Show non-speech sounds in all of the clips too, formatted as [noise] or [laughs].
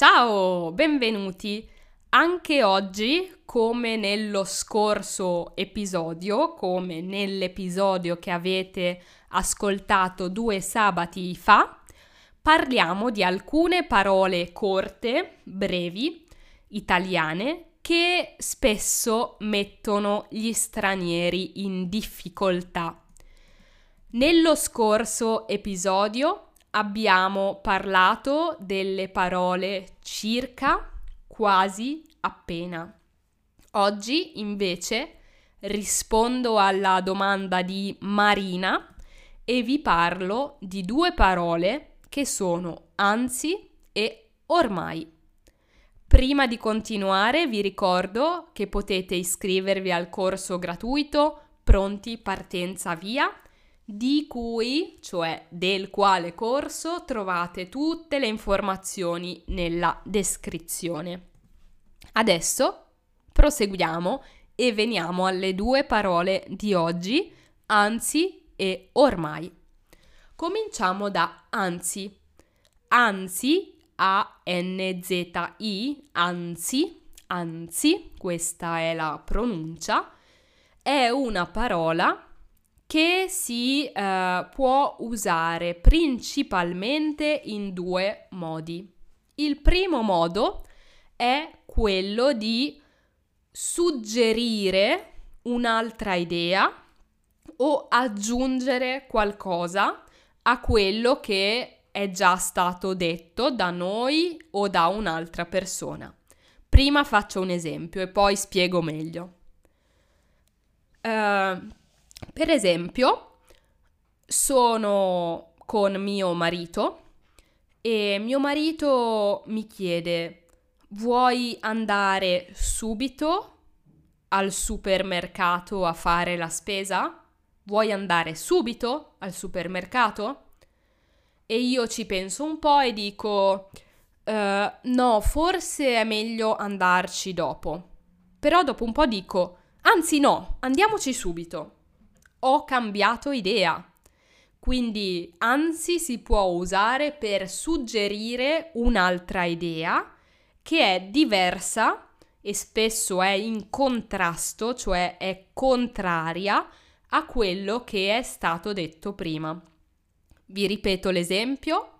Ciao, benvenuti. Anche oggi, come nello scorso episodio, come nell'episodio che avete ascoltato due sabati fa, parliamo di alcune parole corte, brevi, italiane, che spesso mettono gli stranieri in difficoltà. Nello scorso episodio abbiamo parlato delle parole circa, quasi, appena. Oggi invece rispondo alla domanda di Marina e vi parlo di due parole che sono anzi e ormai. Prima di continuare vi ricordo che potete iscrivervi al corso gratuito Pronti Partenza Via, di cui, cioè del quale corso, trovate tutte le informazioni nella descrizione. Adesso proseguiamo e veniamo alle due parole di oggi, anzi e ormai. Cominciamo da anzi. Anzi a-N-Z-I, anzi, anzi, questa è la pronuncia, è una parola che si eh, può usare principalmente in due modi. Il primo modo è quello di suggerire un'altra idea o aggiungere qualcosa a quello che è già stato detto da noi o da un'altra persona. Prima faccio un esempio e poi spiego meglio. Uh, per esempio, sono con mio marito e mio marito mi chiede vuoi andare subito al supermercato a fare la spesa? Vuoi andare subito al supermercato? e io ci penso un po' e dico uh, no, forse è meglio andarci dopo. Però dopo un po' dico anzi no, andiamoci subito. Ho cambiato idea. Quindi anzi si può usare per suggerire un'altra idea che è diversa e spesso è in contrasto, cioè è contraria a quello che è stato detto prima. Vi ripeto l'esempio.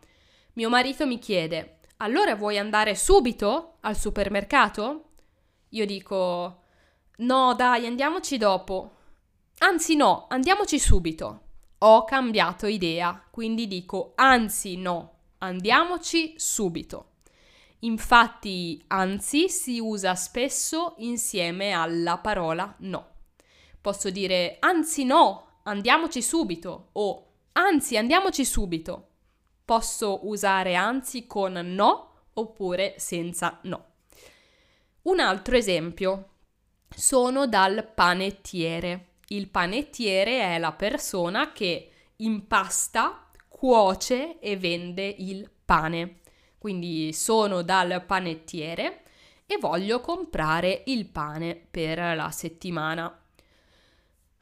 Mio marito mi chiede, allora vuoi andare subito al supermercato? Io dico, no dai, andiamoci dopo. Anzi no, andiamoci subito. Ho cambiato idea, quindi dico, anzi no, andiamoci subito. Infatti, anzi si usa spesso insieme alla parola no. Posso dire, anzi no, andiamoci subito o Anzi, andiamoci subito. Posso usare anzi con no oppure senza no. Un altro esempio. Sono dal panettiere. Il panettiere è la persona che impasta, cuoce e vende il pane. Quindi sono dal panettiere e voglio comprare il pane per la settimana.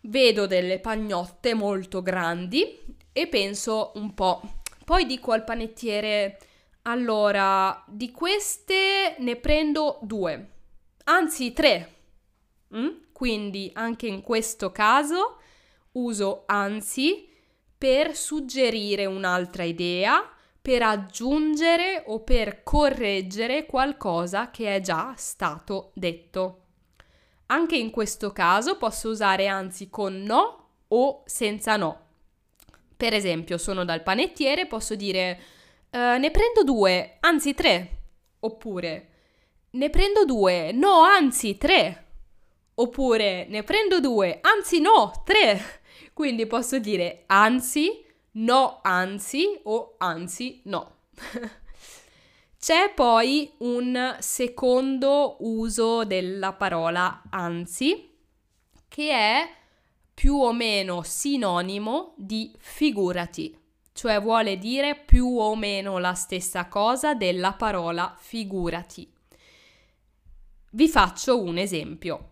Vedo delle pagnotte molto grandi e penso un po'. Poi dico al panettiere, allora, di queste ne prendo due, anzi tre. Mm? Quindi anche in questo caso uso anzi per suggerire un'altra idea, per aggiungere o per correggere qualcosa che è già stato detto. Anche in questo caso posso usare anzi con no o senza no. Per esempio, sono dal panettiere, posso dire uh, ne prendo due, anzi tre. Oppure ne prendo due, no, anzi tre. Oppure ne prendo due, anzi no, tre. Quindi posso dire anzi, no, anzi o anzi no. [laughs] C'è poi un secondo uso della parola anzi, che è più o meno sinonimo di figurati, cioè vuole dire più o meno la stessa cosa della parola figurati. Vi faccio un esempio.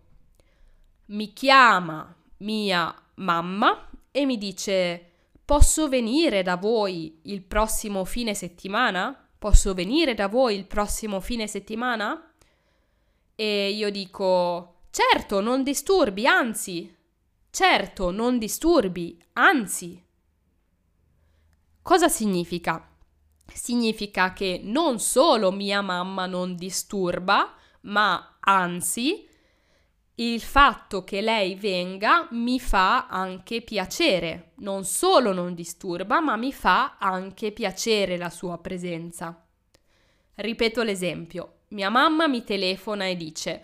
Mi chiama mia mamma e mi dice posso venire da voi il prossimo fine settimana? Posso venire da voi il prossimo fine settimana? E io dico, certo, non disturbi, anzi, certo, non disturbi, anzi. Cosa significa? Significa che non solo mia mamma non disturba, ma anzi, il fatto che lei venga mi fa anche piacere. Non solo non disturba, ma mi fa anche piacere la sua presenza. Ripeto l'esempio. Mia mamma mi telefona e dice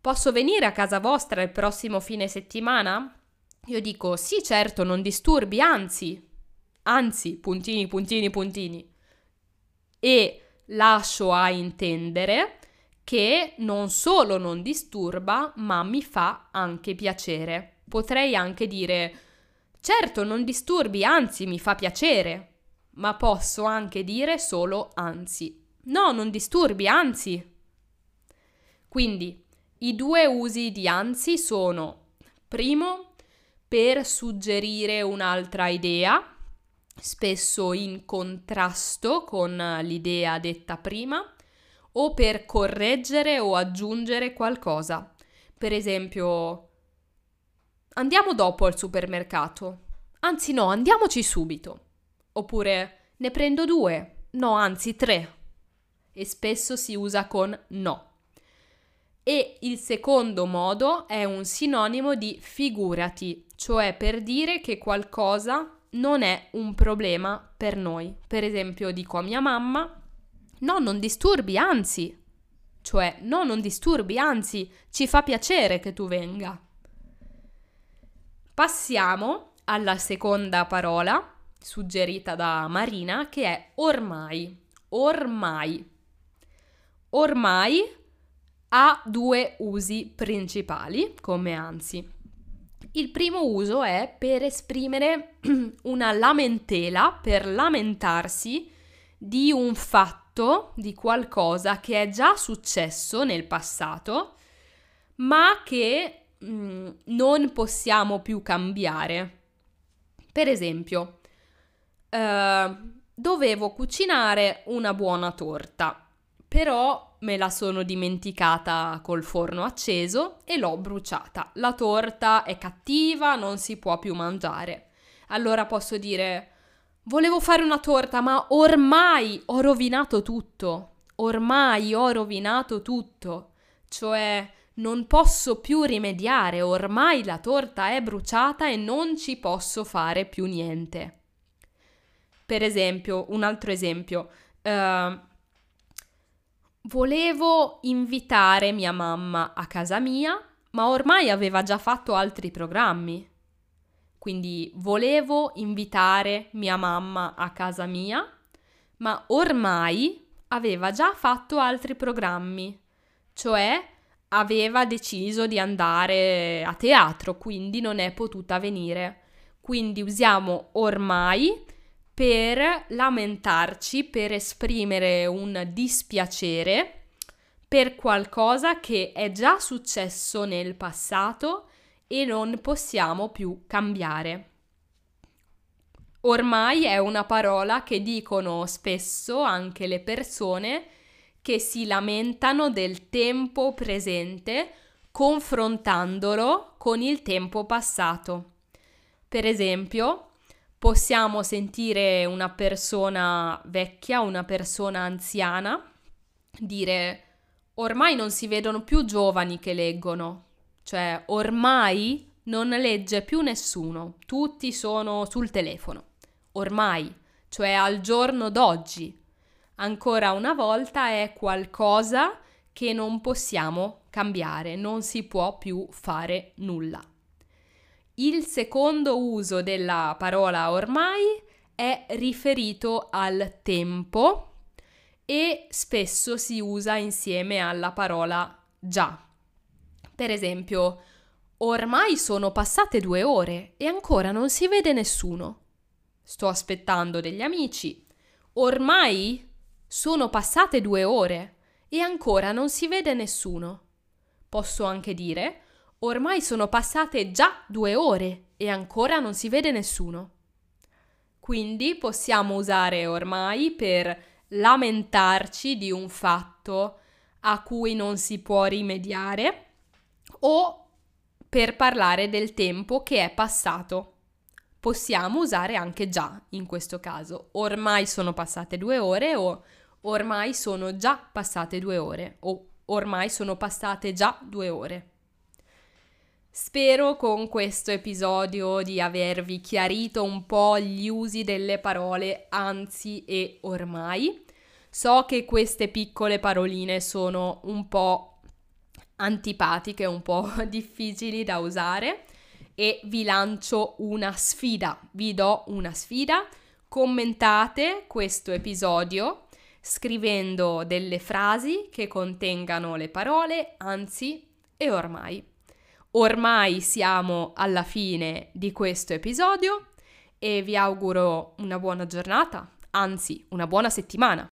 Posso venire a casa vostra il prossimo fine settimana? Io dico sì, certo, non disturbi, anzi, anzi, puntini, puntini, puntini. E lascio a intendere che non solo non disturba, ma mi fa anche piacere. Potrei anche dire certo, non disturbi, anzi, mi fa piacere. Ma posso anche dire solo anzi. No, non disturbi, anzi. Quindi i due usi di anzi sono primo per suggerire un'altra idea, spesso in contrasto con l'idea detta prima, o per correggere o aggiungere qualcosa. Per esempio, andiamo dopo al supermercato. Anzi no, andiamoci subito. Oppure ne prendo due. No, anzi tre. E spesso si usa con no. E il secondo modo è un sinonimo di figurati, cioè per dire che qualcosa non è un problema per noi. Per esempio dico a mia mamma, no, non disturbi, anzi, cioè no, non disturbi, anzi, ci fa piacere che tu venga. Passiamo alla seconda parola suggerita da Marina che è ormai. Ormai. Ormai ha due usi principali, come anzi. Il primo uso è per esprimere [clears throat] una lamentela, per lamentarsi di un fatto, di qualcosa che è già successo nel passato, ma che mh, mm, non possiamo più cambiare. Per esempio, eh, dovevo cucinare una buona torta, però me la sono dimenticata col forno acceso e l'ho bruciata. La torta è cattiva, non si può più mangiare. Allora posso dire, volevo fare una torta, ma ormai ho rovinato tutto. Ormai ho rovinato tutto. Cioè, non posso più rimediare, ormai la torta è bruciata e non ci posso fare più niente. Per esempio, un altro esempio. Uh, Volevo invitare mia mamma a casa mia, ma ormai aveva già fatto altri programmi. Quindi volevo invitare mia mamma a casa mia, ma ormai aveva già fatto altri programmi, cioè aveva deciso di andare a teatro, quindi non è potuta venire. Quindi usiamo ormai per lamentarci, per esprimere un dispiacere per qualcosa che è già successo nel passato e non possiamo più cambiare. Ormai è una parola che dicono spesso anche le persone che si lamentano del tempo presente confrontandolo con il tempo passato. Per esempio, possiamo sentire una persona vecchia, una persona anziana, dire ormai non si vedono più giovani che leggono, cioè ormai non legge più nessuno, tutti sono sul telefono, ormai, cioè al giorno d'oggi. Ancora una volta è qualcosa che non possiamo cambiare, non si può più fare nulla. Il secondo uso della parola ormai è riferito al tempo e spesso si usa insieme alla parola già. Per esempio, ormai sono passate due ore e ancora non si vede nessuno. Sto aspettando degli amici. Ormai sono passate due ore e ancora non si vede nessuno. Posso anche dire Ormai sono passate già due ore e ancora non si vede nessuno. Quindi possiamo usare ormai per lamentarci di un fatto a cui non si può rimediare o per parlare del tempo che è passato. Possiamo usare anche già in questo caso. Ormai sono passate due ore o ormai sono già passate due ore o ormai sono passate già due ore. Spero con questo episodio di avervi chiarito un po' gli usi delle parole anzi e ormai. So che queste piccole paroline sono un po' antipatiche, un po' [laughs] difficili da usare e vi lancio una sfida. Vi do una sfida. Commentate questo episodio scrivendo delle frasi che contengano le parole anzi e ormai. Ormai siamo alla fine di questo episodio e vi auguro una buona giornata, anzi una buona settimana.